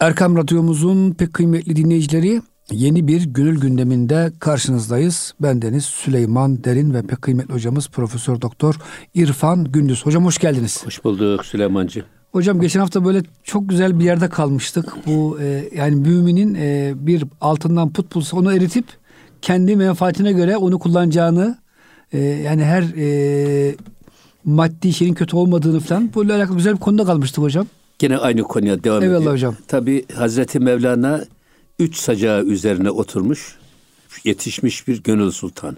Erkam Radyomuzun pek kıymetli dinleyicileri yeni bir gönül gündeminde karşınızdayız. Ben Deniz Süleyman Derin ve pek kıymetli hocamız Profesör Doktor İrfan Gündüz. Hocam hoş geldiniz. Hoş bulduk Süleymancı. Hocam geçen hafta böyle çok güzel bir yerde kalmıştık. Bu e, yani müminin e, bir altından put bulsa onu eritip kendi menfaatine göre onu kullanacağını e, yani her e, maddi şeyin kötü olmadığını falan böyle alakalı güzel bir konuda kalmıştık hocam. Gene aynı konuya devam Eyvallah ediyor. hocam. Tabi Hazreti Mevlana üç sacağı üzerine oturmuş, yetişmiş bir gönül sultanı.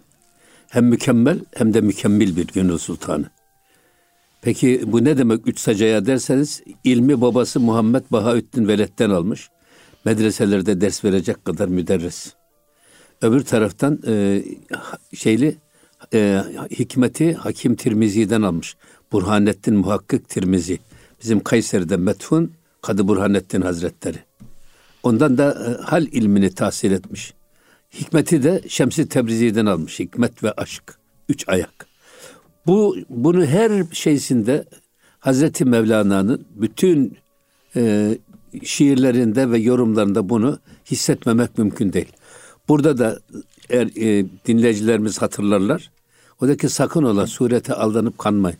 Hem mükemmel hem de mükemmel bir gönül sultanı. Peki bu ne demek üç sacağı derseniz ilmi babası Muhammed Bahaüddin Veled'den almış. Medreselerde ders verecek kadar müderris. Öbür taraftan e, şeyli e, hikmeti Hakim Tirmizi'den almış. Burhanettin Muhakkik Tirmizi. Bizim Kayseri'de metfun Kadı Burhanettin Hazretleri. Ondan da e, hal ilmini tahsil etmiş. Hikmeti de Şemsi Tebrizi'den almış. Hikmet ve aşk. Üç ayak. Bu bunu her şeysinde Hazreti Mevlana'nın bütün e, şiirlerinde ve yorumlarında bunu hissetmemek mümkün değil. Burada da eğer e, dinleyicilerimiz hatırlarlar. Oradaki sakın ola surete aldanıp kanmayın.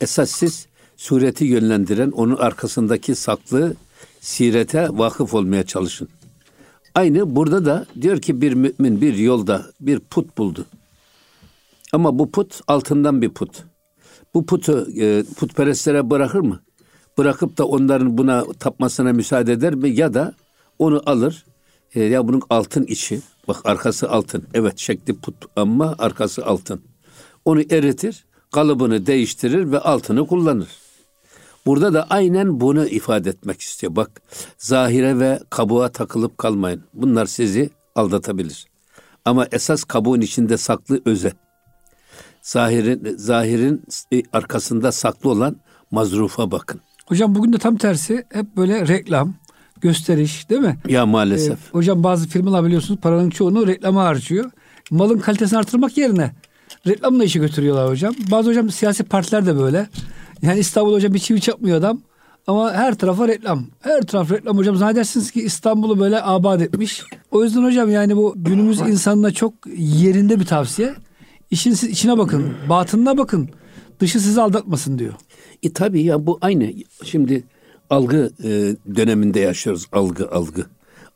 Esas siz sureti yönlendiren onun arkasındaki saklı sirete vakıf olmaya çalışın. Aynı burada da diyor ki bir mümin bir yolda bir put buldu. Ama bu put altından bir put. Bu putu e, putperestlere bırakır mı? Bırakıp da onların buna tapmasına müsaade eder mi? Ya da onu alır. E, ya bunun altın içi. Bak arkası altın. Evet şekli put ama arkası altın. Onu eritir. Kalıbını değiştirir ve altını kullanır. Burada da aynen bunu ifade etmek istiyor. Bak zahire ve kabuğa takılıp kalmayın. Bunlar sizi aldatabilir. Ama esas kabuğun içinde saklı öze. Zahirin, zahirin arkasında saklı olan mazrufa bakın. Hocam bugün de tam tersi hep böyle reklam, gösteriş değil mi? Ya maalesef. Ee, hocam bazı firmalar biliyorsunuz paranın çoğunu reklama harcıyor. Malın kalitesini artırmak yerine reklamla işi götürüyorlar hocam. Bazı hocam siyasi partiler de böyle. Yani İstanbul hocam bir çivi çakmıyor adam. Ama her tarafa reklam. Her taraf reklam hocam. Zannedersiniz ki İstanbul'u böyle abad etmiş. O yüzden hocam yani bu günümüz insanına çok yerinde bir tavsiye. İşin içine bakın. Batınına bakın. Dışı sizi aldatmasın diyor. E tabii ya bu aynı. Şimdi algı e, döneminde yaşıyoruz. Algı algı.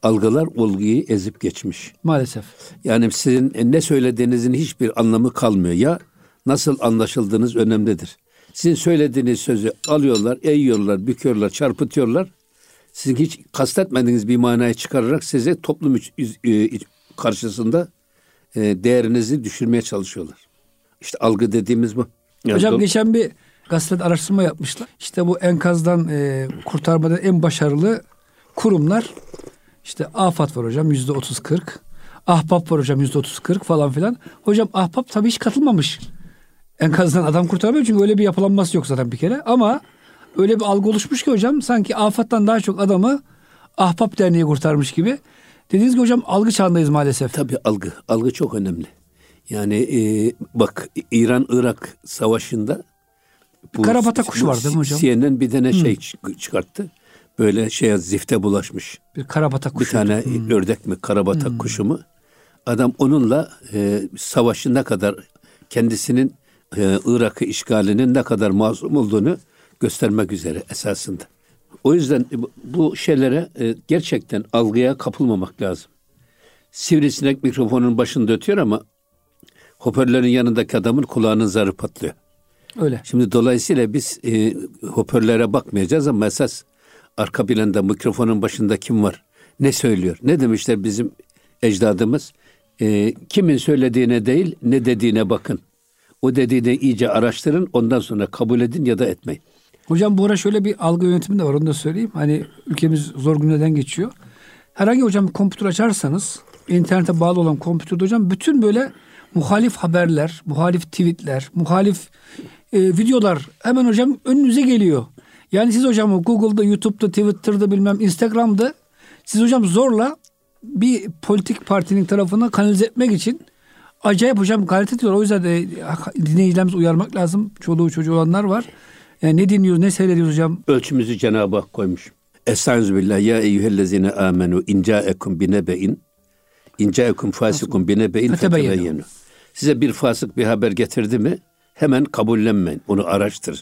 Algılar olguyu ezip geçmiş. Maalesef. Yani sizin ne söylediğinizin hiçbir anlamı kalmıyor. Ya nasıl anlaşıldığınız önemlidir. Sizin söylediğiniz sözü alıyorlar, eğiyorlar, büküyorlar, çarpıtıyorlar. Sizin hiç kastetmediğiniz bir manayı çıkararak size toplum e, karşısında e, değerinizi düşürmeye çalışıyorlar. İşte algı dediğimiz bu. Yani Hocam geçen bir gazete araştırma yapmışlar. İşte bu enkazdan e, kurtarmada en başarılı kurumlar işte AFAD var hocam yüzde otuz kırk. Ahbap var hocam yüzde otuz kırk falan filan. Hocam Ahbap tabii hiç katılmamış enkazdan adam kurtarmıyor çünkü öyle bir yapılanması yok zaten bir kere. Ama öyle bir algı oluşmuş ki hocam sanki afattan daha çok adamı Ahbap Derneği kurtarmış gibi. Dediğiniz gibi hocam algı çağındayız maalesef. Tabii algı. Algı çok önemli. Yani e, bak İran-Irak savaşında bu, Karabata kuşu var değil mi hocam? CNN bir tane şey çıkarttı. Böyle şey zifte bulaşmış. Bir karabata kuşu. Bir tane hmm. ördek mi karabata hmm. kuşu mu? Adam onunla e, savaşı ne kadar kendisinin e, Irak'ı işgalinin ne kadar masum olduğunu göstermek üzere esasında. O yüzden bu şeylere e, gerçekten algıya kapılmamak lazım. Sivrisinek mikrofonun başında ötüyor ama hoparlörün yanındaki adamın kulağının zarı patlıyor. Öyle. Şimdi dolayısıyla biz e, hoparlöre bakmayacağız ama esas arka planda mikrofonun başında kim var? Ne söylüyor? Ne demişler bizim ecdadımız? E, kimin söylediğine değil ne dediğine bakın. O dediğini iyice araştırın ondan sonra kabul edin ya da etmeyin. Hocam bu ara şöyle bir algı yönetimi de var onu da söyleyeyim. Hani ülkemiz zor günlerden geçiyor. Herhangi hocam bir kompütür açarsanız internete bağlı olan kompütürde hocam bütün böyle muhalif haberler, muhalif tweetler, muhalif e, videolar hemen hocam önünüze geliyor. Yani siz hocam Google'da, YouTube'da, Twitter'da bilmem Instagram'da siz hocam zorla bir politik partinin tarafına kanalize etmek için acayip hocam gayret ediyor. O yüzden de dinleyicilerimizi uyarmak lazım. Çoluğu çocuğu olanlar var. Yani ne dinliyoruz, ne seyrediyoruz hocam? Ölçümüzü Cenab-ı Hak koymuş. Estaizu billah ya eyyühellezine amenu inca'ekum binebe'in inca'ekum fasikum binebe'in fetebeyyenu. Size bir fasık bir haber getirdi mi hemen kabullenmeyin. Onu araştırın.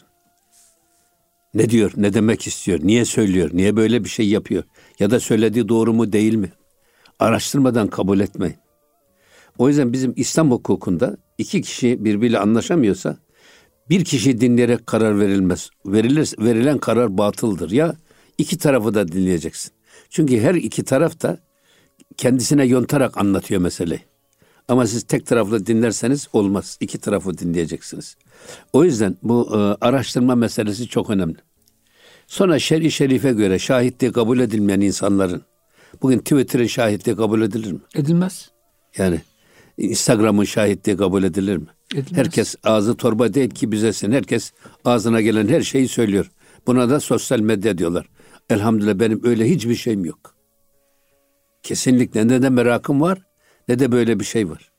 Ne diyor? Ne demek istiyor? Niye söylüyor? Niye böyle bir şey yapıyor? Ya da söylediği doğru mu değil mi? Araştırmadan kabul etmeyin. O yüzden bizim İslam hukukunda iki kişi birbiriyle anlaşamıyorsa bir kişi dinleyerek karar verilmez. Verilir, verilen karar batıldır. Ya iki tarafı da dinleyeceksin. Çünkü her iki taraf da kendisine yontarak anlatıyor meseleyi. Ama siz tek taraflı dinlerseniz olmaz. İki tarafı dinleyeceksiniz. O yüzden bu e, araştırma meselesi çok önemli. Sonra şer'i şerife göre şahitliği kabul edilmeyen insanların bugün Twitter'ın şahitliği kabul edilir mi? Edilmez. Yani Instagram'ın şahitliği kabul edilir mi? Edilmez. Herkes ağzı torba değil ki bizesin. Herkes ağzına gelen her şeyi söylüyor. Buna da sosyal medya diyorlar. Elhamdülillah benim öyle hiçbir şeyim yok. Kesinlikle ne de merakım var ne de böyle bir şey var.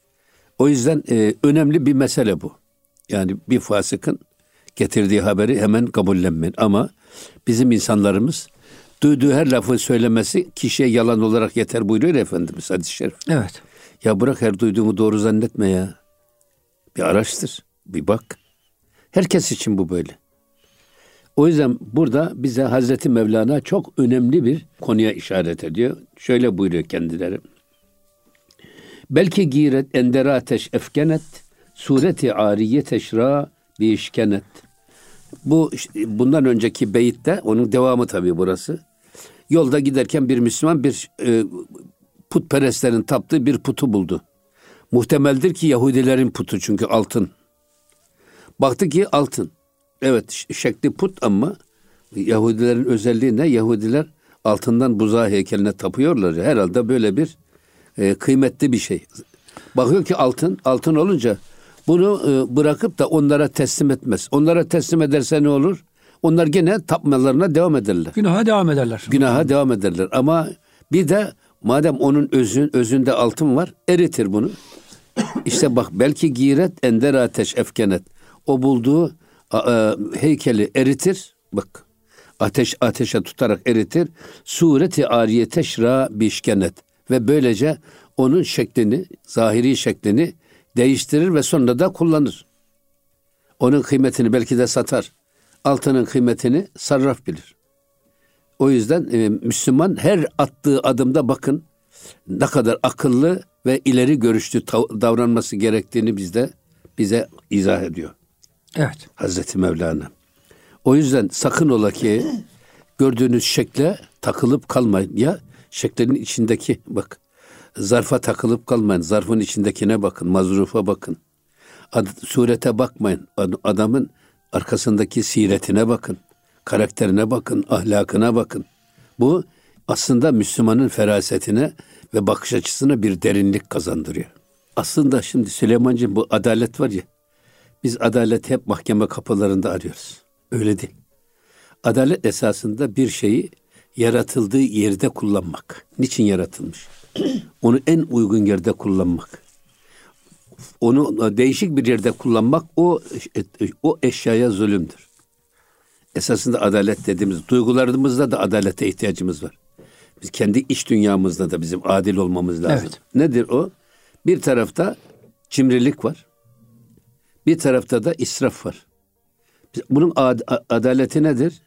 O yüzden e, önemli bir mesele bu. Yani bir fasıkın getirdiği haberi hemen kabullenmeyin. Ama bizim insanlarımız duyduğu her lafı söylemesi kişiye yalan olarak yeter buyuruyor Efendimiz hadis-i şerif. Evet. Ya bırak her duyduğumu doğru zannetme ya. Bir araştır, bir bak. Herkes için bu böyle. O yüzden burada bize Hazreti Mevlana çok önemli bir konuya işaret ediyor. Şöyle buyuruyor kendileri. Belki giret endera ateş efkenet, sureti ariye teşra işkenet. Bu bundan önceki beyitte onun devamı tabii burası. Yolda giderken bir Müslüman bir e, putperestlerin taptığı bir putu buldu. Muhtemeldir ki Yahudilerin putu çünkü altın. Baktı ki altın. Evet şekli put ama Yahudilerin özelliği ne? Yahudiler altından buzağı heykeline tapıyorlar. Herhalde böyle bir e, kıymetli bir şey. Bakıyor ki altın, altın olunca bunu e, bırakıp da onlara teslim etmez. Onlara teslim ederse ne olur? Onlar gene tapmalarına devam ederler. Günaha devam ederler. Günaha devam ederler. Ama bir de madem onun özün, özünde altın var eritir bunu. İşte bak belki giret ender ateş efkenet. O bulduğu a, heykeli eritir. Bak ateş ateşe tutarak eritir. Sureti ariye teşra bişkenet. Ve böylece onun şeklini, zahiri şeklini değiştirir ve sonra da kullanır. Onun kıymetini belki de satar. Altının kıymetini sarraf bilir. O yüzden e, Müslüman her attığı adımda bakın ne kadar akıllı ve ileri görüşlü davranması gerektiğini bizde bize izah ediyor. Evet. Hazreti Mevlana. O yüzden sakın ola ki gördüğünüz şekle takılıp kalmayın. Ya şeklin içindeki bak zarfa takılıp kalmayın. Zarfın içindekine bakın. Mazrufa bakın. Ad, surete bakmayın. Ad, adamın arkasındaki siretine bakın. Karakterine bakın. Ahlakına bakın. Bu aslında Müslümanın ferasetine ve bakış açısına bir derinlik kazandırıyor. Aslında şimdi Süleymancığım bu adalet var ya, biz adalet hep mahkeme kapılarında arıyoruz. Öyle değil. Adalet esasında bir şeyi yaratıldığı yerde kullanmak. Niçin yaratılmış? Onu en uygun yerde kullanmak. Onu değişik bir yerde kullanmak o o eşyaya zulümdür. Esasında adalet dediğimiz duygularımızda da adalete ihtiyacımız var. Biz kendi iç dünyamızda da bizim adil olmamız lazım. Evet. Nedir o? Bir tarafta cimrilik var. Bir tarafta da israf var. Bunun ad- adaleti nedir?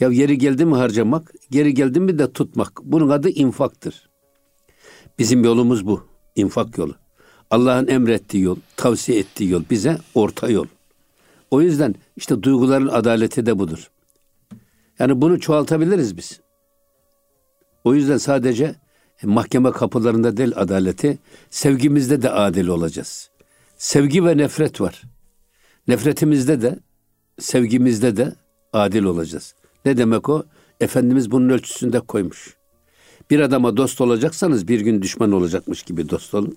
Ya yeri geldi mi harcamak, geri geldi mi de tutmak. Bunun adı infaktır. Bizim yolumuz bu. infak yolu. Allah'ın emrettiği yol, tavsiye ettiği yol bize orta yol. O yüzden işte duyguların adaleti de budur. Yani bunu çoğaltabiliriz biz. O yüzden sadece mahkeme kapılarında değil adaleti, sevgimizde de adil olacağız. Sevgi ve nefret var. Nefretimizde de, sevgimizde de adil olacağız. Ne demek o? Efendimiz bunun ölçüsünde koymuş. Bir adama dost olacaksanız bir gün düşman olacakmış gibi dost olun.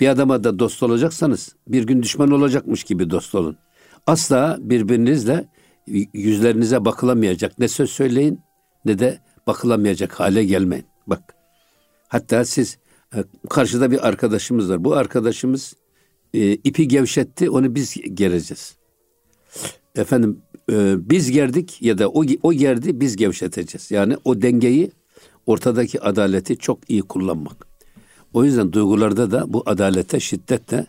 Bir adama da dost olacaksanız bir gün düşman olacakmış gibi dost olun. Asla birbirinizle yüzlerinize bakılamayacak ne söz söyleyin ne de bakılamayacak hale gelmeyin. Bak. Hatta siz e, karşıda bir arkadaşımız var. Bu arkadaşımız e, ipi gevşetti onu biz gereceğiz. Efendim e, biz gerdik ya da o o gerdi biz gevşeteceğiz. Yani o dengeyi ortadaki adaleti çok iyi kullanmak. O yüzden duygularda da bu adalete şiddetle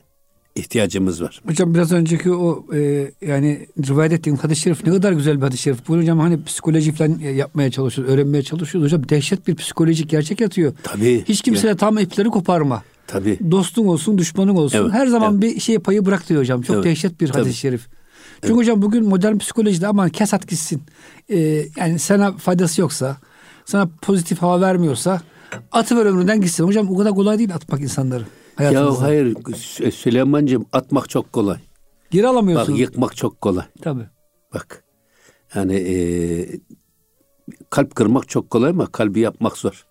ihtiyacımız var. Hocam biraz önceki o e, yani rivayet ettiğim hadis-i şerif ne kadar güzel bir hadis-i şerif. Bu hocam hani psikoloji falan yapmaya çalışıyoruz, öğrenmeye çalışıyoruz. Hocam dehşet bir psikolojik gerçek yatıyor. Tabii. Hiç kimseye ya. tam ipleri koparma. Tabii. Dostun olsun, düşmanın olsun. Evet, Her zaman evet. bir şey payı bırak diyor hocam. Çok evet, dehşet bir hadis-i şerif. Çünkü evet. hocam bugün modern psikolojide aman kesat gitsin. Ee, yani sana faydası yoksa, sana pozitif hava vermiyorsa atıver ömründen gitsin. Hocam o kadar kolay değil atmak insanları. Ya hayır Süleyman'cığım atmak çok kolay. Geri alamıyorsun. Bak yıkmak çok kolay. Tabii. Bak yani e, kalp kırmak çok kolay ama kalbi yapmak zor.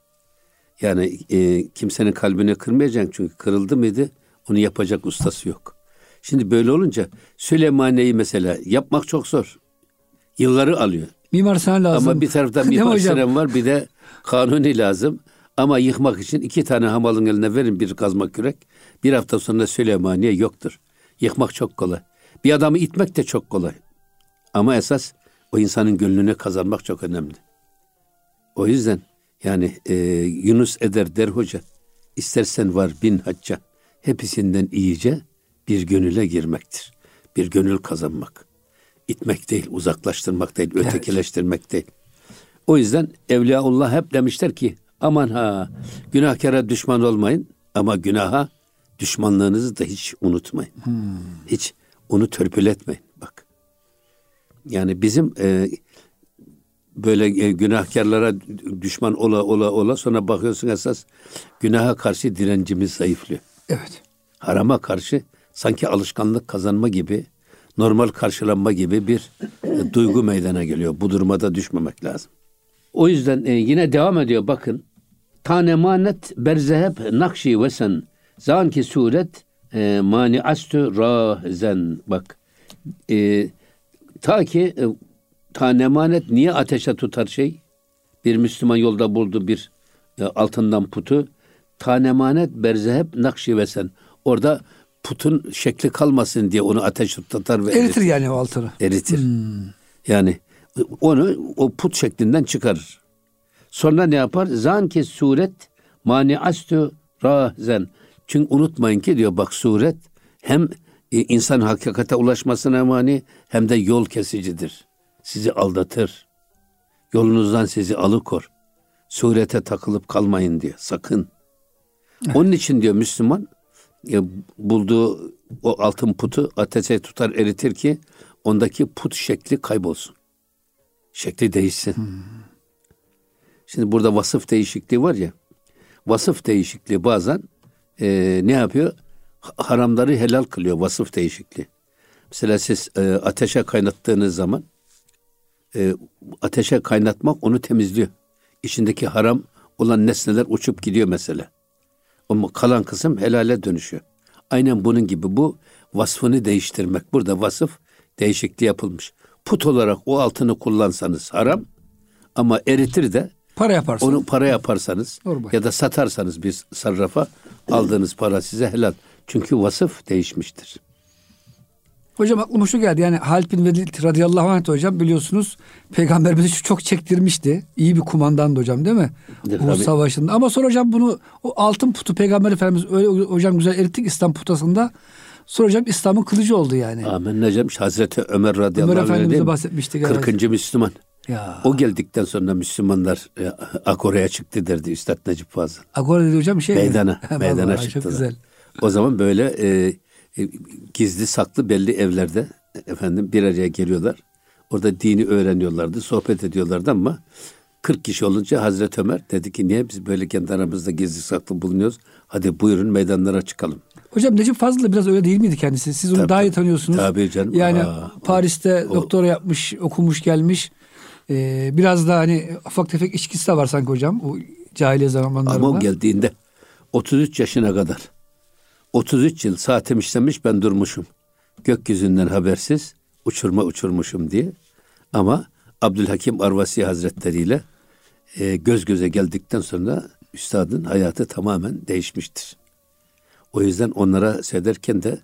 Yani e, kimsenin kalbini kırmayacaksın çünkü kırıldı mıydı onu yapacak ustası yok. Şimdi böyle olunca Süleymaniye'yi mesela yapmak çok zor. Yılları alıyor. Mimar Sinan lazım. Ama bir tarafta Mimar Sinan var bir de kanuni lazım. Ama yıkmak için iki tane hamalın eline verin bir kazma kürek. Bir hafta sonra Süleymaniye yoktur. Yıkmak çok kolay. Bir adamı itmek de çok kolay. Ama esas o insanın gönlünü kazanmak çok önemli. O yüzden yani e, Yunus Eder der hoca istersen var bin hacca hepsinden iyice bir gönüle girmektir. Bir gönül kazanmak. İtmek değil, uzaklaştırmak değil, ötekileştirmek evet. değil. O yüzden Evliyaullah hep demişler ki aman ha günahkara düşman olmayın ama günaha düşmanlığınızı da hiç unutmayın. Hmm. Hiç onu törpületmeyin. Bak. Yani bizim e, böyle e, günahkarlara düşman ola ola ola sonra bakıyorsun esas günaha karşı direncimiz zayıflıyor. Evet. Harama karşı sanki alışkanlık kazanma gibi, normal karşılanma gibi bir e, duygu meydana geliyor. Bu durumda düşmemek lazım. O yüzden e, yine devam ediyor bakın. Tane manet berzeheb nakşi ve sen zanki suret e, mani astu razen bak. E, ta ki e, tane manet niye ateşe tutar şey? Bir Müslüman yolda buldu bir e, altından putu. Tane manet berzeheb nakşi ve sen. Orada putun şekli kalmasın diye onu ateş tutar ve eritir, eritir yani o altını. Eritir. Hmm. Yani onu o put şeklinden çıkarır. Sonra ne yapar? Zan ki suret mani astu razen. Çünkü unutmayın ki diyor bak suret hem e, insan hakikate ulaşmasına mani hem de yol kesicidir. Sizi aldatır. Yolunuzdan sizi alıkor. Surete takılıp kalmayın diyor. Sakın. Onun için diyor Müslüman e, bulduğu o altın putu ateşe tutar eritir ki ondaki put şekli kaybolsun. Şekli değişsin. Hmm. Şimdi burada vasıf değişikliği var ya. Vasıf değişikliği bazen e, ne yapıyor? Haramları helal kılıyor vasıf değişikliği. Mesela siz e, ateşe kaynattığınız zaman e, ateşe kaynatmak onu temizliyor. İçindeki haram olan nesneler uçup gidiyor mesela. Ama kalan kısım helale dönüşüyor. Aynen bunun gibi bu vasfını değiştirmek. Burada vasıf değişikliği yapılmış. Put olarak o altını kullansanız haram ama eritir de para yaparsanız. Onu para yaparsanız Normal. ya da satarsanız bir sarrafa aldığınız para size helal. Çünkü vasıf değişmiştir. Hocam aklıma şu geldi yani Halid bin Velid radıyallahu anh hocam biliyorsunuz peygamberimizi çok çektirmişti. İyi bir kumandandı hocam değil mi? Bu savaşında. Ama sonra hocam bunu o altın putu peygamber efendimiz öyle hocam güzel erittik İslam putasında. Sonra hocam İslam'ın kılıcı oldu yani. Amin hocam. Hazreti Ömer radıyallahu anh. Ömer Efendimiz'e bahsetmiştik. 40. Evet. Müslüman. Ya. O geldikten sonra Müslümanlar e, Agora'ya çıktı derdi Üstad Necip Fazıl. Agora dedi hocam şey Meydana, meydana çıktı. Çok güzel. O zaman böyle e, e, gizli saklı belli evlerde efendim bir araya geliyorlar. Orada dini öğreniyorlardı, sohbet ediyorlardı ama 40 kişi olunca Hazreti Ömer dedi ki niye biz böyle kendi aramızda gizli saklı bulunuyoruz? Hadi buyurun meydanlara çıkalım. Hocam Necip Fazıl da biraz öyle değil miydi kendisi? Siz onu tabii, daha iyi tanıyorsunuz. Tabii canım. Yani Aa, Paris'te o, doktora yapmış, okumuş gelmiş. Ee, biraz da hani ufak tefek içkisi de var sanki hocam. O cahiliye zamanlarında. Ama o geldiğinde 33 yaşına kadar 33 yıl saatim işlemiş ben durmuşum. Gökyüzünden habersiz uçurma uçurmuşum diye. Ama Abdülhakim Arvasi Hazretleri ile e, göz göze geldikten sonra üstadın hayatı tamamen değişmiştir. O yüzden onlara seyrederken de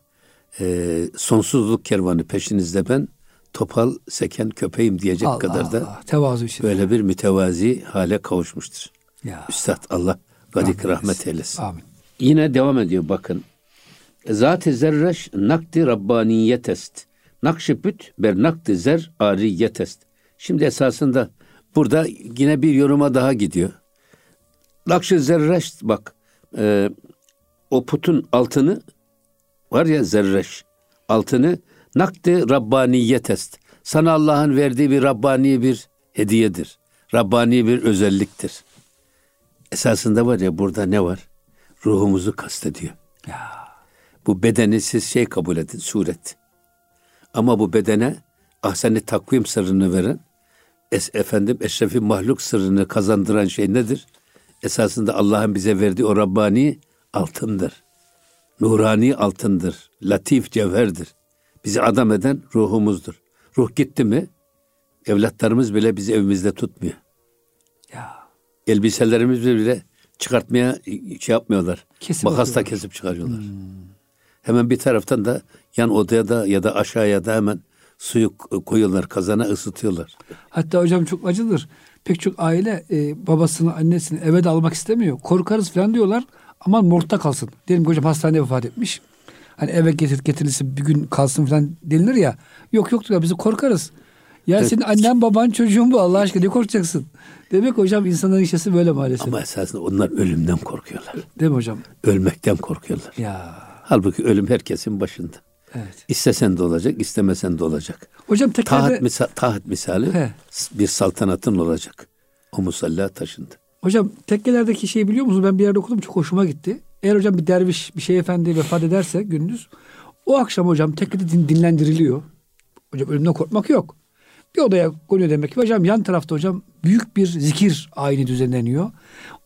e, sonsuzluk kervanı peşinizde ben topal seken köpeğim diyecek Allah kadar da Allah. Tevazu için. böyle bir mütevazi hale kavuşmuştur. Ya. Üstad Allah gadik Rahmet rahmet eylesin. Amin. Yine devam ediyor bakın. Zat-ı zerreş nakdi rabbaniyetest. Nakşibüt ber nakdi zer ariyetest. Şimdi esasında burada yine bir yoruma daha gidiyor. Nakşi zerreş bak e, o putun altını var ya zerreş altını nakdi rabbaniyetest. Sana Allah'ın verdiği bir Rabbani bir hediyedir. Rabbani bir özelliktir. Esasında var ya burada ne var? Ruhumuzu kastediyor. Ya. Bu bedeni siz şey kabul edin, suret. Ama bu bedene ahseni takvim sırrını veren, es, efendim eşrefi mahluk sırrını kazandıran şey nedir? Esasında Allah'ın bize verdiği o Rabbani altındır. Nurani altındır. Latif cevherdir. Bizi adam eden ruhumuzdur. Ruh gitti mi evlatlarımız bile bizi evimizde tutmuyor. Ya. Elbiselerimizi bile çıkartmaya şey yapmıyorlar. Kesip Makasla atıyorlar. kesip çıkarıyorlar. Hemen bir taraftan da yan odaya da ya da aşağıya da hemen suyu koyuyorlar kazana ısıtıyorlar. Hatta hocam çok acıdır. Pek çok aile e, babasını, annesini eve de almak istemiyor. Korkarız falan diyorlar. Aman morgda kalsın. Diyelim ki hocam hastanede vefat etmiş. Hani eve getir, getirilse bir gün kalsın falan denilir ya. Yok yok diyor bizi korkarız. Ya Evet. senin annen baban çocuğun bu Allah aşkına ne korkacaksın? Demek hocam insanların işesi böyle maalesef. Ama esasında onlar ölümden korkuyorlar. Değil mi hocam? Ölmekten korkuyorlar. Ya Halbuki ölüm herkesin başında. evet. İstesen de olacak, istemesen de olacak. Hocam teklerde... Taht, misa, taht misali He. bir saltanatın olacak. O musalla taşındı. Hocam tekkelerdeki şeyi biliyor musunuz? Ben bir yerde okudum çok hoşuma gitti. Eğer hocam bir derviş bir şey efendi vefat ederse gündüz o akşam hocam tekkede din- dinlendiriliyor. Hocam ölümden korkmak yok. Bir odaya konuyor demek ki hocam yan tarafta hocam büyük bir zikir ayini düzenleniyor.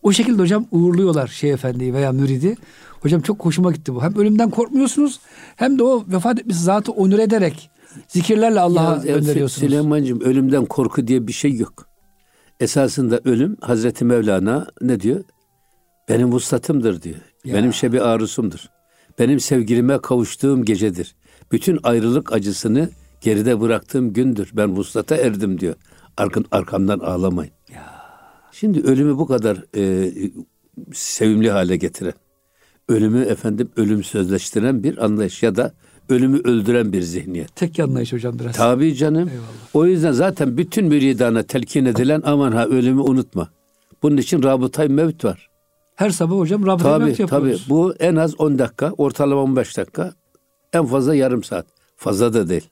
O şekilde hocam uğurluyorlar şey efendiyi veya müridi. Hocam çok hoşuma gitti bu. Hem ölümden korkmuyorsunuz hem de o vefat etmiş zatı onur ederek zikirlerle Allah'a gönderiyorsunuz. Süleyman'cığım ölümden korku diye bir şey yok. Esasında ölüm Hazreti Mevlana ne diyor? Benim vuslatımdır diyor. Ya. Benim şebi arusumdur. Benim sevgilime kavuştuğum gecedir. Bütün ayrılık acısını geride bıraktığım gündür. Ben vuslata erdim diyor. Arkın, arkamdan ağlamayın. Şimdi ölümü bu kadar e, sevimli hale getiren, ölümü efendim ölüm sözleştiren bir anlayış ya da ölümü öldüren bir zihniyet. Tek anlayış hocam biraz. Tabii canım. Eyvallah. O yüzden zaten bütün müridana telkin edilen aman ha ölümü unutma. Bunun için rabıtay mevt var. Her sabah hocam rabıta Tabii tabii. yapıyoruz. Bu en az 10 dakika, ortalama 15 dakika. En fazla yarım saat. Fazla da değil.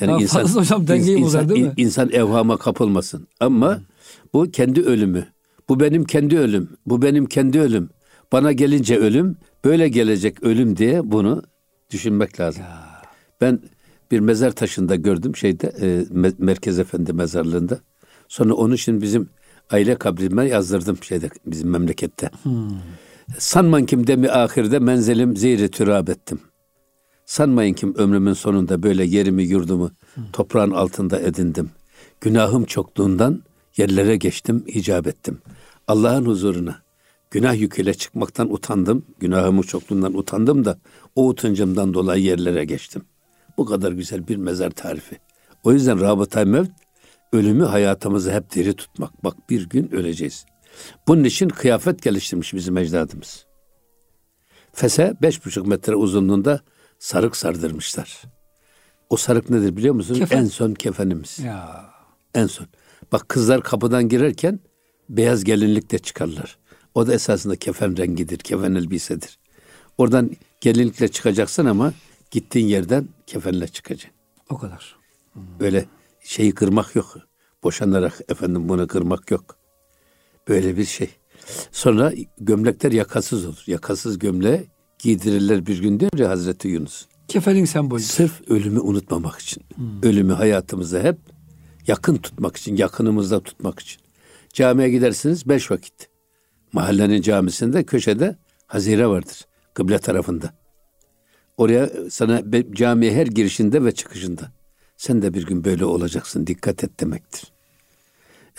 Daha fazla hocam dengeyi ins- bozar, değil mi? insan evhama kapılmasın. Ama bu kendi ölümü. Bu benim kendi ölüm. Bu benim kendi ölüm. Bana gelince ölüm, böyle gelecek ölüm diye bunu düşünmek lazım. Ben bir mezar taşında gördüm şeyde e, Me- Merkez Efendi mezarlığında. Sonra onu şimdi bizim aile kabrime yazdırdım şeyde bizim memlekette. Sanmayın kim demi ahirde menzelim zeyri türab ettim. Sanmayın kim ömrümün sonunda böyle yerimi yurdumu toprağın altında edindim. Günahım çokluğundan yerlere geçtim, icap ettim. Allah'ın huzuruna günah yüküyle çıkmaktan utandım. Günahımın çokluğundan utandım da o utancımdan dolayı yerlere geçtim. Bu kadar güzel bir mezar tarifi. O yüzden rabıta mevt ölümü hayatımızı hep diri tutmak. Bak bir gün öleceğiz. Bunun için kıyafet geliştirmiş bizim ecdadımız. Fese beş buçuk metre uzunluğunda sarık sardırmışlar. O sarık nedir biliyor musun? Kefen. En son kefenimiz. Ya En son. Bak kızlar kapıdan girerken beyaz gelinlikle çıkarlar. O da esasında kefen rengidir, kefen elbisedir. Oradan gelinlikle çıkacaksın ama gittiğin yerden kefenle çıkacaksın. o kadar. Öyle şeyi kırmak yok. Boşanarak efendim bunu kırmak yok. Böyle bir şey. Sonra gömlekler yakasız olur. Yakasız gömleğe giydirirler bir gün diyor ya Hazreti Yunus. Kefenin sembolü. Sırf ölümü unutmamak için. Ölümü hayatımızda hep yakın tutmak için, yakınımızda tutmak için. Camiye gidersiniz beş vakit. Mahallenin camisinde köşede hazire vardır. Kıble tarafında. Oraya sana camiye her girişinde ve çıkışında. Sen de bir gün böyle olacaksın. Dikkat et demektir.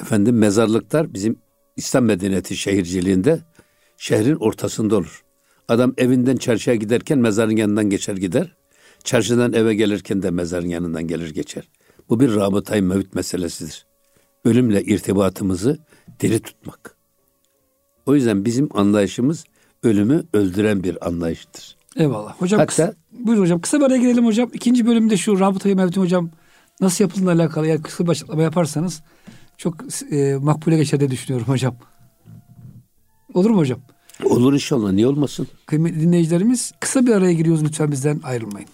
Efendim mezarlıklar bizim İslam medeniyeti şehirciliğinde şehrin ortasında olur. Adam evinden çarşıya giderken mezarın yanından geçer gider. Çarşıdan eve gelirken de mezarın yanından gelir geçer. Bu bir rabıtay mevt meselesidir. Ölümle irtibatımızı diri tutmak. O yüzden bizim anlayışımız ölümü öldüren bir anlayıştır. Eyvallah. Hocam Hatta- kısa, buyurun hocam. Kısa bir araya girelim hocam. İkinci bölümde şu rabıtayı mevtum hocam nasıl yapıldığıyla alakalı eğer kısa bir açıklama yaparsanız çok e, makbule geçer diye düşünüyorum hocam. Olur mu hocam? Olur inşallah niye olmasın? Kıymetli dinleyicilerimiz kısa bir araya giriyoruz lütfen bizden ayrılmayın.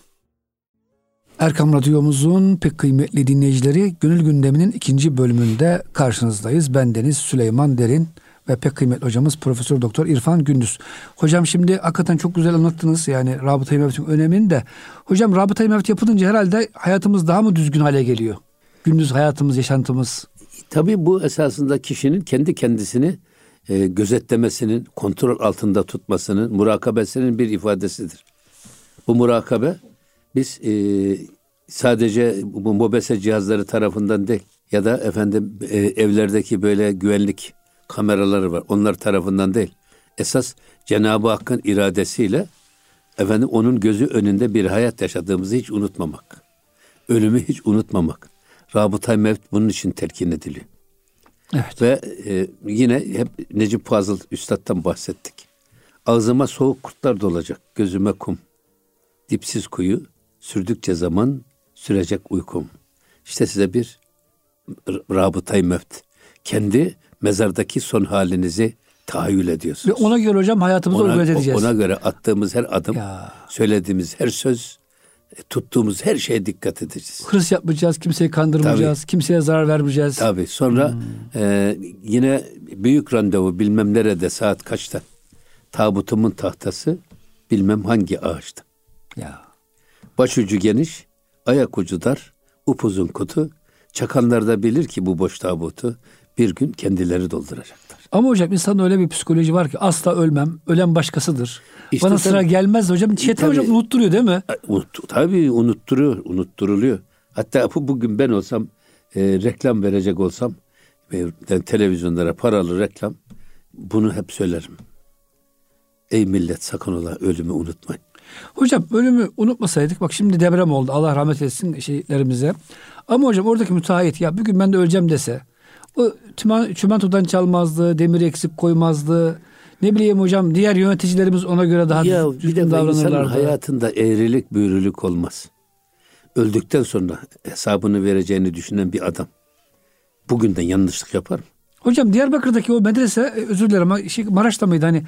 Erkam Radyomuzun pek kıymetli dinleyicileri Gönül Gündemi'nin ikinci bölümünde karşınızdayız. Ben Deniz Süleyman Derin ve pek kıymetli hocamız Profesör Doktor İrfan Gündüz. Hocam şimdi hakikaten çok güzel anlattınız yani rabıtayı mevtun önemini de. Hocam rabıtayı mevt yapılınca herhalde hayatımız daha mı düzgün hale geliyor? Gündüz hayatımız, yaşantımız. Tabii bu esasında kişinin kendi kendisini e, gözetlemesinin, kontrol altında tutmasının, murakabesinin bir ifadesidir. Bu murakabe biz e, sadece bu mobese cihazları tarafından değil ya da efendim e, evlerdeki böyle güvenlik kameraları var. Onlar tarafından değil. Esas Cenab-ı Hakk'ın iradesiyle efendim onun gözü önünde bir hayat yaşadığımızı hiç unutmamak. Ölümü hiç unutmamak. Rabıtay mevt bunun için telkin ediliyor. Evet. Ve e, yine hep Necip Fazıl Üstad'dan bahsettik. Ağzıma soğuk kurtlar dolacak, gözüme kum. Dipsiz kuyu, sürdükçe zaman sürecek uykum. İşte size bir rabıtay mevt. Kendi mezardaki son halinizi tahayyül Ve ediyorsunuz. ona göre hocam hayatımızı Ona, edeceğiz. ona göre attığımız her adım, Ya. söylediğimiz her söz, e, tuttuğumuz her şeye dikkat edeceğiz. Hırs yapmayacağız, kimseyi kandırmayacağız, kimseye zarar vermeyeceğiz. Tabii sonra e, yine büyük randevu bilmem nerede saat kaçta. Tabutumun tahtası bilmem hangi ağaçta. Ya. Başucu geniş, ayak ucu dar, upuzun kutu. Çakanlar da bilir ki bu boş tabutu bir gün kendileri dolduracaklar. Ama hocam insanın öyle bir psikoloji var ki asla ölmem. Ölen başkasıdır. İşte Bana tabii- sıra gelmez hocam. Şeytan Tabii. hocam unutturuyor değil mi? E, Unut, tabii unutturuyor, unutturuluyor. Hatta bu bugün ben olsam, e, reklam verecek olsam, e, televizyonlara paralı reklam, bunu hep söylerim. Ey millet sakın ola ölümü unutmayın. Hocam ölümü unutmasaydık bak şimdi deprem oldu. Allah rahmet etsin şehitlerimize. Ama hocam oradaki müteahhit ya bugün ben de öleceğim dese o tümen, çimentodan çalmazdı, demir eksik koymazdı. Ne bileyim hocam diğer yöneticilerimiz ona göre daha ya düz- bir düzgün de insanın davranırlardı. hayatında eğrilik büğrülük olmaz. Öldükten sonra hesabını vereceğini düşünen bir adam bugünden yanlışlık yapar mı? Hocam Diyarbakır'daki o medrese e, özür dilerim ama şey, Maraş'ta mıydı hani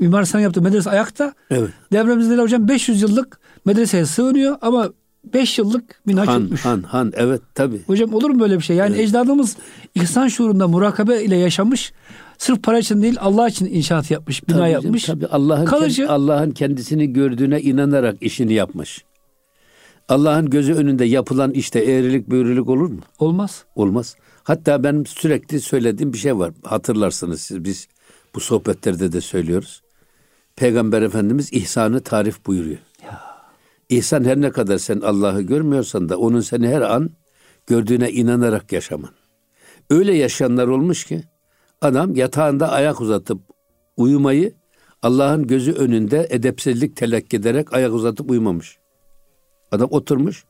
Mimar Sinan yaptığı medrese ayakta. Evet. Depremzedeler hocam 500 yıllık medreseye sığınıyor ama 5 yıllık bina Han, çökmüş. han, han. Evet tabii. Hocam olur mu böyle bir şey? Yani ecdadımız ihsan şuurunda murakabe ile yaşamış. Sırf para için değil Allah için inşaat yapmış, bina Tabii yapmış. Tabii Allah'ın Kalıcı. Allah'ın kendisini gördüğüne inanarak işini yapmış. Allah'ın gözü önünde yapılan işte eğrilik büğrülük olur mu? Olmaz. Olmaz. Hatta benim sürekli söylediğim bir şey var. Hatırlarsınız siz biz bu sohbetlerde de söylüyoruz. Peygamber Efendimiz ihsanı tarif buyuruyor. İhsan her ne kadar sen Allah'ı görmüyorsan da onun seni her an gördüğüne inanarak yaşaman. Öyle yaşayanlar olmuş ki adam yatağında ayak uzatıp uyumayı Allah'ın gözü önünde edepsizlik telakki ederek ayak uzatıp uyumamış. Adam oturmuş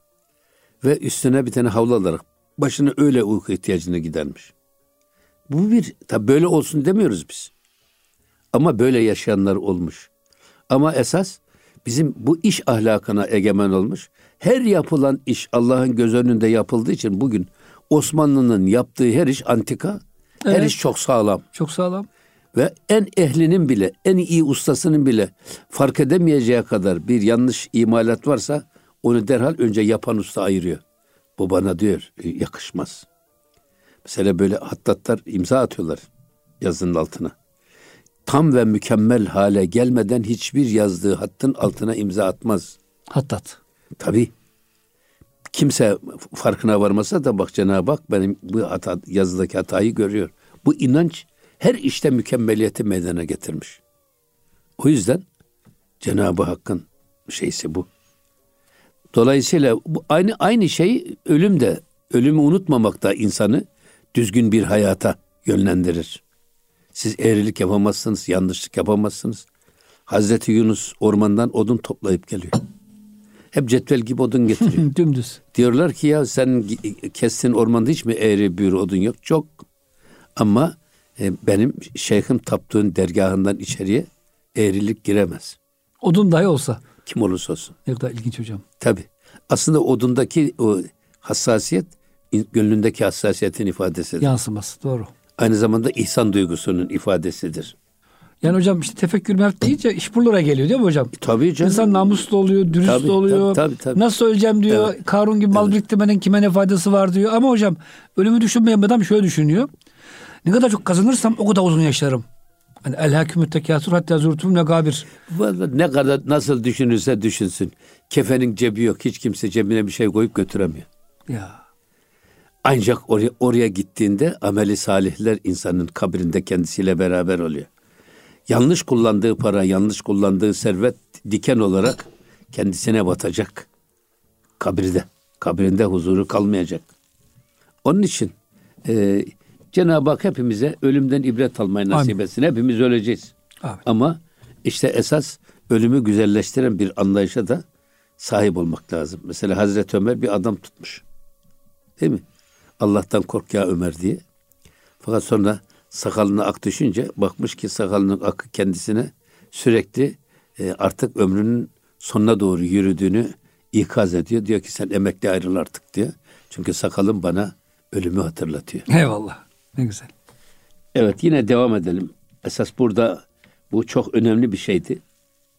ve üstüne bir tane havlu alarak başına öyle uyku ihtiyacını gidermiş. Bu bir, tabi böyle olsun demiyoruz biz. Ama böyle yaşayanlar olmuş. Ama esas bizim bu iş ahlakına egemen olmuş. Her yapılan iş Allah'ın göz önünde yapıldığı için bugün Osmanlı'nın yaptığı her iş antika, her Evet. iş çok sağlam. Çok sağlam. Ve en ehlinin bile, en iyi ustasının bile fark edemeyeceği kadar bir yanlış imalat varsa onu derhal önce yapan usta ayırıyor. Bu bana diyor e, yakışmaz. Mesela böyle hattatlar imza atıyorlar yazının altına. Tam ve mükemmel hale gelmeden hiçbir yazdığı hattın altına imza atmaz. Hattat. Tabii. Kimse farkına varmasa da bak Cenab-ı Hak benim bu hata, yazıdaki hatayı görüyor. Bu inanç her işte mükemmeliyeti meydana getirmiş. O yüzden Cenab-ı Hakk'ın şeysi bu. Dolayısıyla bu aynı aynı şey ölüm de ölümü unutmamak da insanı düzgün bir hayata yönlendirir. Siz eğrilik yapamazsınız, yanlışlık yapamazsınız. Hazreti Yunus ormandan odun toplayıp geliyor. Hep cetvel gibi odun getiriyor. Dümdüz. Diyorlar ki ya sen kestin ormanda hiç mi eğri büğrü odun yok? Çok. Ama e, benim şeyhim taptığın dergahından içeriye eğrilik giremez. Odun dahi olsa. Kim olursa olsun. Ne kadar ilginç hocam. Tabi. Aslında odundaki o hassasiyet gönlündeki hassasiyetin ifadesidir. Yansıması doğru. Aynı zamanda ihsan duygusunun ifadesidir. Yani hocam işte tefekkür mevt deyince iş buralara geliyor değil mi hocam? E, tabii canım. İnsan namuslu oluyor, dürüst Tabii, oluyor. tabii, tabii, tabii. Nasıl öleceğim diyor. Evet. Karun gibi mal Evet. biriktirmenin kime ne faydası var diyor. Ama hocam ölümü düşünmeyen adam şöyle düşünüyor. Ne kadar çok kazanırsam o kadar uzun yaşarım. Hani el hakimü tekasür hatta zurtum negabir. Vallahi ne kadar nasıl düşünürse düşünsün. Kefenin cebi yok. Hiç kimse cebine bir şey koyup götüremiyor. Ya Ancak oraya, oraya gittiğinde ameli salihler insanın kabrinde kendisiyle beraber oluyor. Yanlış kullandığı para, yanlış kullandığı servet diken olarak kendisine batacak. Kabirde. Kabrinde huzuru kalmayacak. Onun için e, Cenab-ı Hak hepimize ölümden ibret almayı nasip Amin. etsin. Hepimiz öleceğiz. Amin. Ama işte esas ölümü güzelleştiren bir anlayışa da sahip olmak lazım. Mesela Hazreti Ömer bir adam tutmuş. Değil mi? Allah'tan kork ya Ömer diye. Fakat sonra sakalına ak düşünce bakmış ki sakalının akı kendisine sürekli e, artık ömrünün sonuna doğru yürüdüğünü ikaz ediyor. Diyor ki sen emekli ayrıl artık diyor. Çünkü sakalın bana ölümü hatırlatıyor. eyvallah. Ne güzel. Evet yine devam edelim. Esas burada bu çok önemli bir şeydi.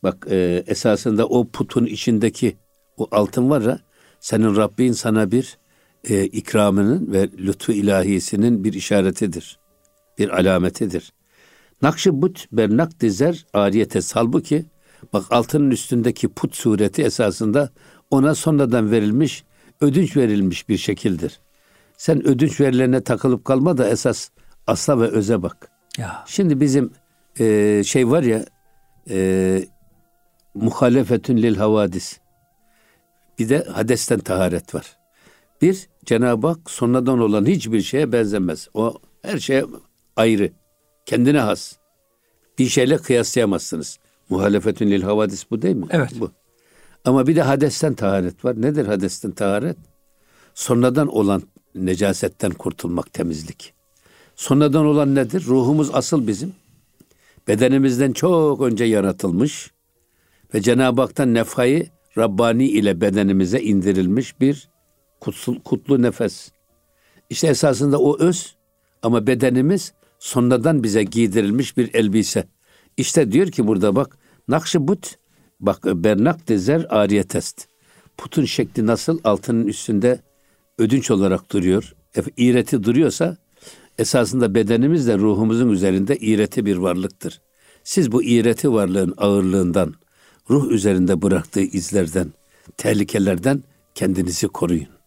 Bak e, esasında o putun içindeki o altın var ya senin Rabbin sana bir e, ikramının ve lütfu ilahisinin bir işaretidir. Bir alametidir. Nakşı but bernak dizer ariyete salbuki bak altının üstündeki put sureti esasında ona sonradan verilmiş ödünç verilmiş bir şekildir. Sen ödünç verilerine takılıp kalma da esas asla ve öze bak. Ya Şimdi bizim e, şey var ya e, muhalefetün lil havadis. Bir de hadesten taharet var. Bir Cenab-ı Hak sonradan olan hiçbir şeye benzemez. O her şeye ayrı. Kendine has. Bir şeyle kıyaslayamazsınız. Muhalefetün lil havadis bu değil mi? Evet. Bu. Ama bir de hadesten taharet var. Nedir hadesten taharet? Sonradan olan necasetten kurtulmak, temizlik. Sonradan olan nedir? Ruhumuz asıl bizim. Bedenimizden çok önce yaratılmış ve Cenab-ı Hak'tan nefhayı Rabbani ile bedenimize indirilmiş bir kutsul, kutlu nefes. İşte esasında o öz ama bedenimiz sonradan bize giydirilmiş bir elbise. İşte diyor ki burada bak Nakşibut bak bernak dezer ariyetest. Putun şekli nasıl altının üstünde ödünç olarak duruyor. İğreti duruyorsa esasında bedenimiz de ruhumuzun üzerinde iğreti bir varlıktır. Siz bu iğreti varlığın ağırlığından, ruh üzerinde bıraktığı izlerden, tehlikelerden kendinizi koruyun.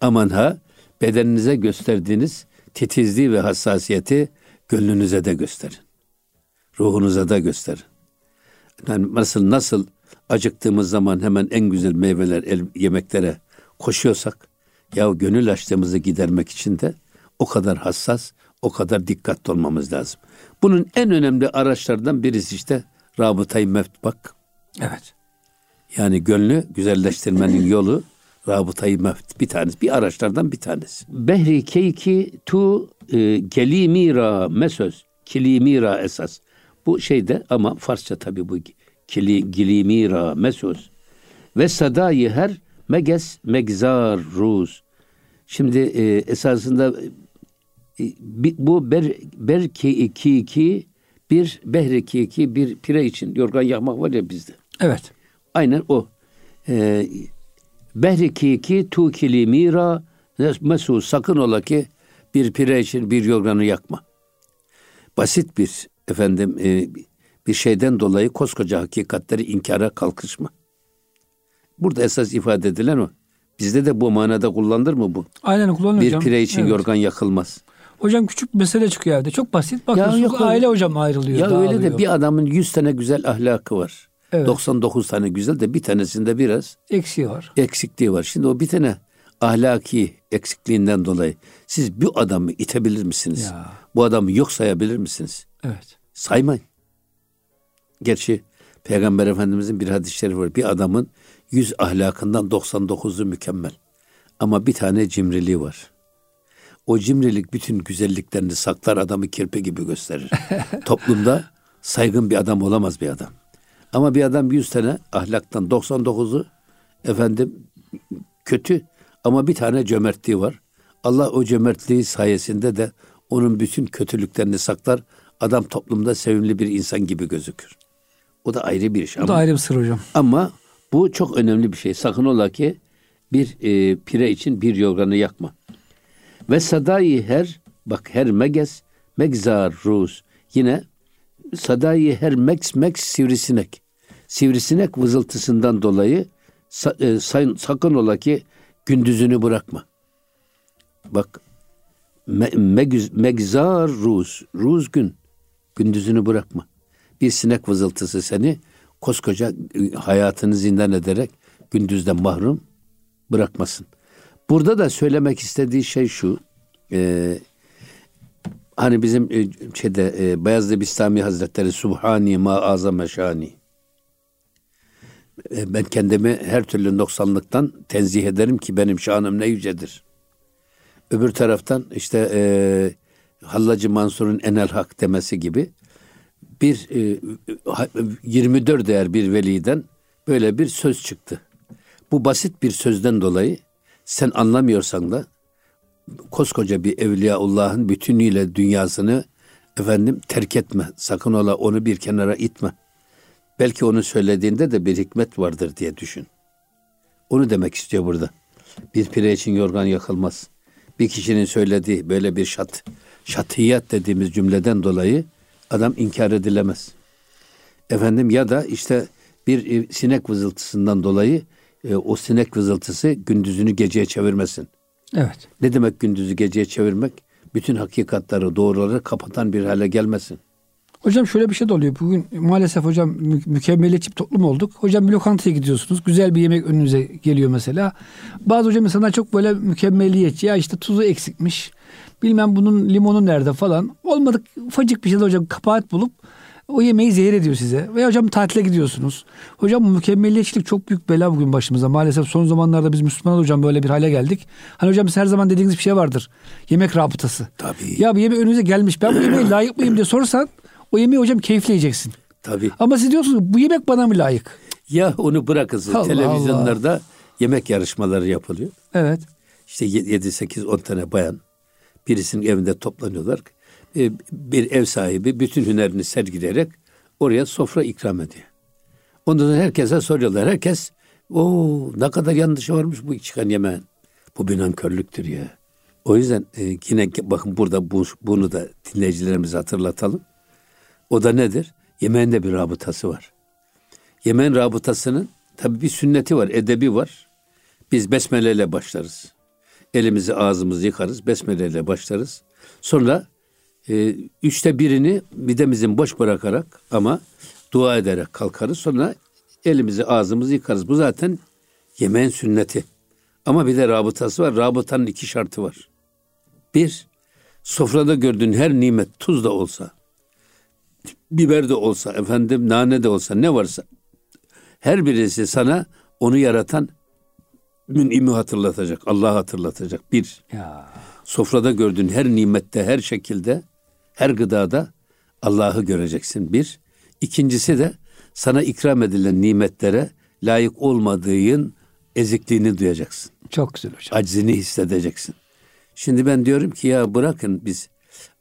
Aman ha bedeninize gösterdiğiniz titizliği ve hassasiyeti gönlünüze de gösterin. Ruhunuza da gösterin. Yani nasıl nasıl acıktığımız zaman hemen en güzel meyveler, el, yemeklere koşuyorsak ya gönül açlığımızı gidermek için de o kadar hassas, o kadar dikkatli olmamız lazım. Bunun en önemli araçlardan birisi işte rabıtayı mevt bak. evet. Yani gönlü güzelleştirmenin yolu rabıtayı mevt bir tanesi. Bir araçlardan bir tanesi. Behri keyki tu e, kelimira mesöz. Kilimira esas. Bu şeyde ama Farsça tabi bu kili, gilimira mesöz. Ve sadayı her meges megzar ruz. Şimdi e, esasında e, bu ber, ber ki ki ki bir behri ki ki bir pire için yorgan yakmak var ya bizde. Evet. Aynen o. Ee, Behri ki ki tu kili mira mesu sakın ola ki bir pire için bir yorganı yakma. Basit bir efendim e, bir şeyden dolayı koskoca hakikatleri inkara kalkışma. Burada esas ifade edilen o. Bizde de bu manada kullanılır mı bu? Aynen kullanıyor Bir pire için Evet. yorgan yakılmaz. Hocam küçük mesele çıkıyor evde. Çok basit. Bakıyorsunuz yok öyle. aile hocam ayrılıyor. Ya öyle de bir adamın 100 tane güzel ahlakı var. Evet. 99 tane güzel de bir tanesinde biraz eksiği var. eksikliği var. Şimdi o bir tane ahlaki eksikliğinden dolayı siz bu adamı itebilir misiniz? Ya. Bu adamı yok sayabilir misiniz? Evet. Saymayın. Gerçi Peygamber Efendimizin bir hadis-i şerifi var. Bir adamın Yüz ahlakından 99'u mükemmel. Ama bir tane cimriliği var. O cimrilik bütün güzelliklerini saklar adamı kirpi gibi gösterir. Toplumda saygın bir adam olamaz bir adam. Ama bir adam 100 tane ahlaktan 99'u efendim kötü ama bir tane cömertliği var. Allah o cömertliği sayesinde de onun bütün kötülüklerini saklar. Adam toplumda sevimli bir insan gibi gözükür. O da ayrı bir iş. Bu ama, da ayrı bir sır hocam. Ama bu çok önemli bir şey. Sakın ola ki bir e, pire için bir yorganı yakma. Ve sadayı her bak her meges megzar ruz yine sadayı her mex mex sivrisinek. Sivrisinek vızıltısından dolayı e, sakın ola ki gündüzünü bırakma. Bak me, megz, megzar ruz ruz gün gündüzünü bırakma. Bir sinek vızıltısı seni koskoca e, hayatını zindan ederek gündüzden mahrum bırakmasın. Burada da söylemek istediği şey şu. E, hani bizim e, şeyde e, Beyazlı Bistami Hazretleri Subhani ma azame şani. E, ben kendimi her türlü noksanlıktan tenzih ederim ki benim şanım ne yücedir. Öbür taraftan işte e, Hallacı Mansur'un enel hak demesi gibi bir e, 24 değer bir veliden böyle bir söz çıktı. Bu basit bir sözden dolayı sen anlamıyorsan da koskoca bir Evliyaullah'ın bütünüyle dünyasını efendim terk etme. Sakın ola onu bir kenara itme. Belki onu söylediğinde de bir hikmet vardır diye düşün. Onu demek istiyor burada. Bir pire için yorgan yakılmaz. Bir kişinin söylediği böyle bir şat, şatiyat dediğimiz cümleden dolayı adam inkar edilemez. Efendim ya da işte bir e, sinek vızıltısından dolayı e, o sinek vızıltısı gündüzünü geceye çevirmesin. Evet. Ne demek gündüzü geceye çevirmek? Bütün hakikatları, doğruları kapatan bir hale gelmesin. Hocam şöyle bir şey de oluyor. Bugün maalesef hocam mü- mükemmeliyetçi toplum olduk. Hocam bir lokantaya gidiyorsunuz. Güzel bir yemek önünüze geliyor mesela. Bazı hocam insanlar çok böyle mükemmeliyetçi. Ya işte tuzu eksikmiş. Bilmem bunun limonu nerede falan. Olmadık ufacık bir şeyde hocam kabahat bulup o yemeği zehir ediyor size. Veya hocam tatile gidiyorsunuz. Hocam mükemmeliyetçilik çok büyük bela bugün başımıza. Maalesef son zamanlarda biz Müslümanlar hocam böyle bir hale geldik. Hani hocam biz her zaman dediğiniz bir şey vardır. Yemek rabıtası. Tabii. Ya bu yemek önünüze gelmiş. Ben bu yemeği layık mıyım diye sorsan o yemeği hocam keyifle yiyeceksin. Tabii. Ama siz diyorsunuz bu yemek bana mı layık? Ya onu bırakın. Allah Televizyonlarda yemek yarışmaları yapılıyor. Evet. İşte 7 8 10 tane bayan birisinin evinde toplanıyorlar. Ee, Bir ev sahibi bütün hünerini sergileyerek oraya sofra ikram ediyor. Ondan sonra herkese soruyorlar. Herkes o ne kadar yanlışı varmış bu çıkan yemeğin. Bu bir nankörlüktür ya. O yüzden e, yine bakın burada bu, bunu da dinleyicilerimize hatırlatalım. O da nedir? Yemeğin de bir rabıtası var. Yemeğin rabıtasının tabii bir sünneti var, edebi var. Biz besmele ile başlarız. Elimizi ağzımızı yıkarız, besmele ile başlarız. Sonra e, üçte birini midemizin boş bırakarak ama dua ederek kalkarız. Sonra elimizi ağzımızı yıkarız. Bu zaten yemeğin sünneti. Ama bir de rabıtası var. Rabıtanın iki şartı var. Bir, sofrada gördüğün her nimet tuz da olsa, biber de olsa, efendim nane de olsa ne varsa her birisi sana onu yaratan mün'imi hatırlatacak, Allah hatırlatacak. Bir, Ya. sofrada gördüğün her nimette, her şekilde, her gıdada Allah'ı göreceksin. Bir. İkincisi de sana ikram edilen nimetlere layık olmadığın ezikliğini duyacaksın. Çok güzel hocam. Aczini hissedeceksin. Şimdi ben diyorum ki ya bırakın biz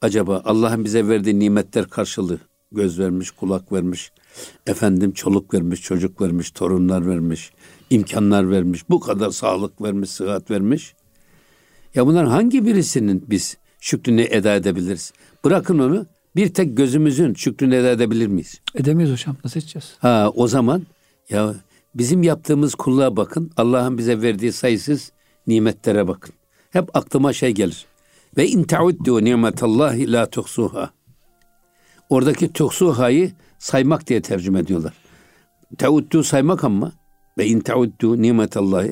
acaba Allah'ın bize verdiği nimetler karşılığı göz vermiş, kulak vermiş, efendim çoluk vermiş, çocuk vermiş, torunlar vermiş, imkanlar vermiş, bu kadar sağlık vermiş, sıhhat vermiş. Ya bunların hangi birisinin biz şükrünü eda edebiliriz? Bırakın onu bir tek gözümüzün şükrünü eda edebilir miyiz? Edemeyiz hocam. Nasıl edeceğiz? Ha o zaman ya bizim yaptığımız kulluğa bakın. Allah'ın bize verdiği sayısız nimetlere bakın. Hep aklıma şey gelir. Ve in tauddu nimetallahi la tuhsuha. Oradaki tuhsuha'yı saymak diye tercüme ediyorlar. Tauddu saymak ama ve in tauddu nimetallahi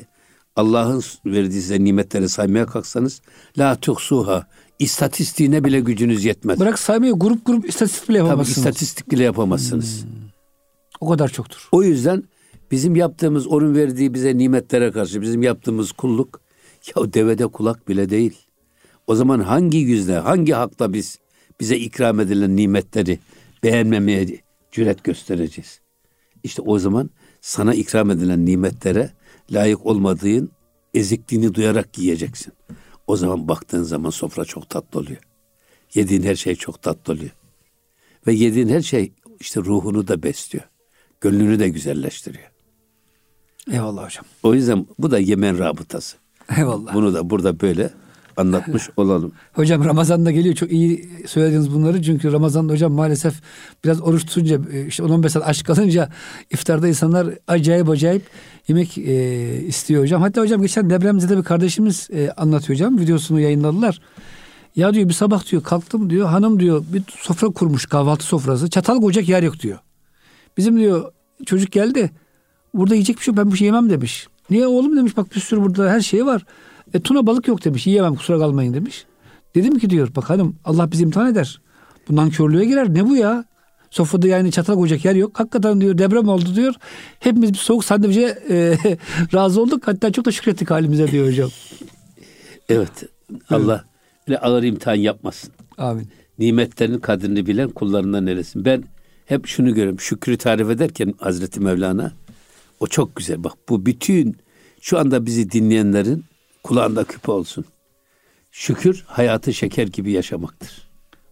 Allah'ın verdiği size nimetleri saymaya kalksanız la tuhsuha istatistiğine bile gücünüz yetmez. Bırak saymayı grup grup istatistik bile Tabii yapamazsınız. istatistik bile yapamazsınız. O kadar çoktur. O yüzden Bizim yaptığımız onun verdiği bize nimetlere karşı bizim yaptığımız kulluk ya devede kulak bile değil. O zaman hangi yüzle, hangi hakla biz bize ikram edilen nimetleri beğenmemeye cüret göstereceğiz? İşte o zaman sana ikram edilen nimetlere layık olmadığın ezikliğini duyarak yiyeceksin. O zaman baktığın zaman sofra çok tatlı oluyor. Yediğin her şey çok tatlı oluyor. Ve yediğin her şey işte ruhunu da besliyor. Gönlünü de güzelleştiriyor. Eyvallah hocam. O yüzden bu da Yemen rabıtası. Eyvallah. Bunu da burada böyle anlatmış olalım. Hocam Ramazan'da geliyor. Çok iyi söylediniz bunları. Çünkü Ramazan'da hocam maalesef biraz oruç tutunca e, işte 10-15 saat aç kalınca iftarda insanlar acayip acayip yemek e, istiyor hocam. Hatta hocam geçen depremzede bir kardeşimiz e, anlatıyor hocam. Videosunu yayınladılar. Ya diyor bir sabah diyor kalktım diyor. Hanım diyor bir sofra kurmuş kahvaltı sofrası. Çatal koyacak yer yok diyor. Bizim diyor çocuk geldi. Burada yiyecek bir şey yok. Ben bu şey yemem demiş. Niye oğlum demiş bak bir sürü burada her şey var. E, tuna balık yok demiş. Yiyemem kusura kalmayın demiş. Dedim ki diyor bak hanım Allah bizi imtihan eder. Bu nankörlüğe girer. Ne bu ya? Sofrada yani çatal koyacak yer yok. Hakikaten diyor deprem oldu diyor. Hepimiz bir soğuk sandviçe e, razı olduk. Hatta çok da şükrettik halimize diyor hocam. Evet. Allah öyle ağır imtihan yapmasın. Amin. Nimetlerin kadrini bilen kullarından neresin? Ben hep şunu görüyorum. Şükrü tarif ederken Hazreti Mevlana o çok güzel. Bak bu bütün şu anda bizi dinleyenlerin kulağında küpe olsun. Şükür hayatı şeker gibi yaşamaktır.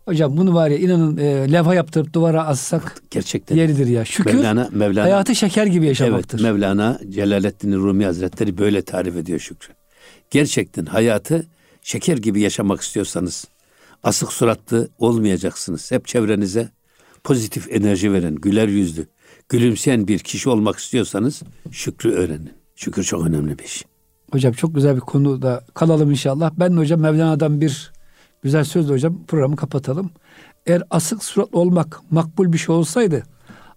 Hocam bunu var ya inanın e, levha yaptırıp duvara assak Gerçekten. yeridir ya. Şükür Mevlana, Mevlana, hayatı şeker gibi yaşamaktır. Evet, Mevlana Celaleddin Rumi Hazretleri böyle tarif ediyor şükrü. Gerçekten hayatı şeker gibi yaşamak istiyorsanız asık suratlı olmayacaksınız. Hep çevrenize pozitif enerji veren, güler yüzlü, gülümseyen bir kişi olmak istiyorsanız şükrü öğrenin. Şükür çok önemli bir şey. Hocam çok güzel bir konuda kalalım inşallah. Ben de hocam Mevlana'dan bir güzel sözle hocam programı kapatalım. Eğer asık suratlı olmak makbul bir şey olsaydı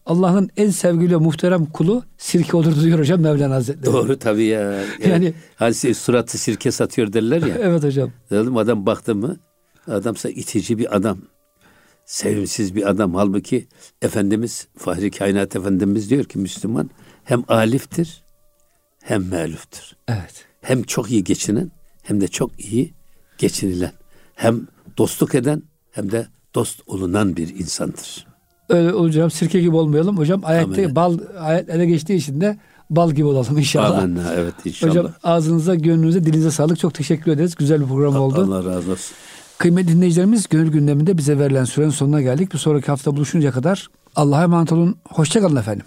Allah'ın en sevgili ve muhterem kulu sirke olurdu diyor hocam Mevlana Hazretleri. Doğru tabii ya. Yani, hani suratı sirke satıyor derler ya. evet hocam. Dedim adam baktı mı adamsa itici bir adam. Sevimsiz bir adam. Halbuki Efendimiz Fahri Kainat Efendimiz diyor ki Müslüman hem aliftir hem meluftur. Evet. Hem çok iyi geçinen hem de çok iyi geçinilen. Hem dostluk eden hem de dost olunan bir insandır. Öyle olacağım sirke gibi olmayalım. Hocam ayette Amin. bal ayet ele geçtiği için de bal gibi olalım inşallah. Amin. Evet inşallah. Hocam ağzınıza, gönlünüze, dilinize sağlık. Çok teşekkür ederiz. Güzel bir program oldu. Allah razı olsun. Kıymetli dinleyicilerimiz gönül gündeminde bize verilen sürenin sonuna geldik. Bir sonraki hafta buluşuncaya kadar Allah'a emanet olun. Hoşçakalın efendim.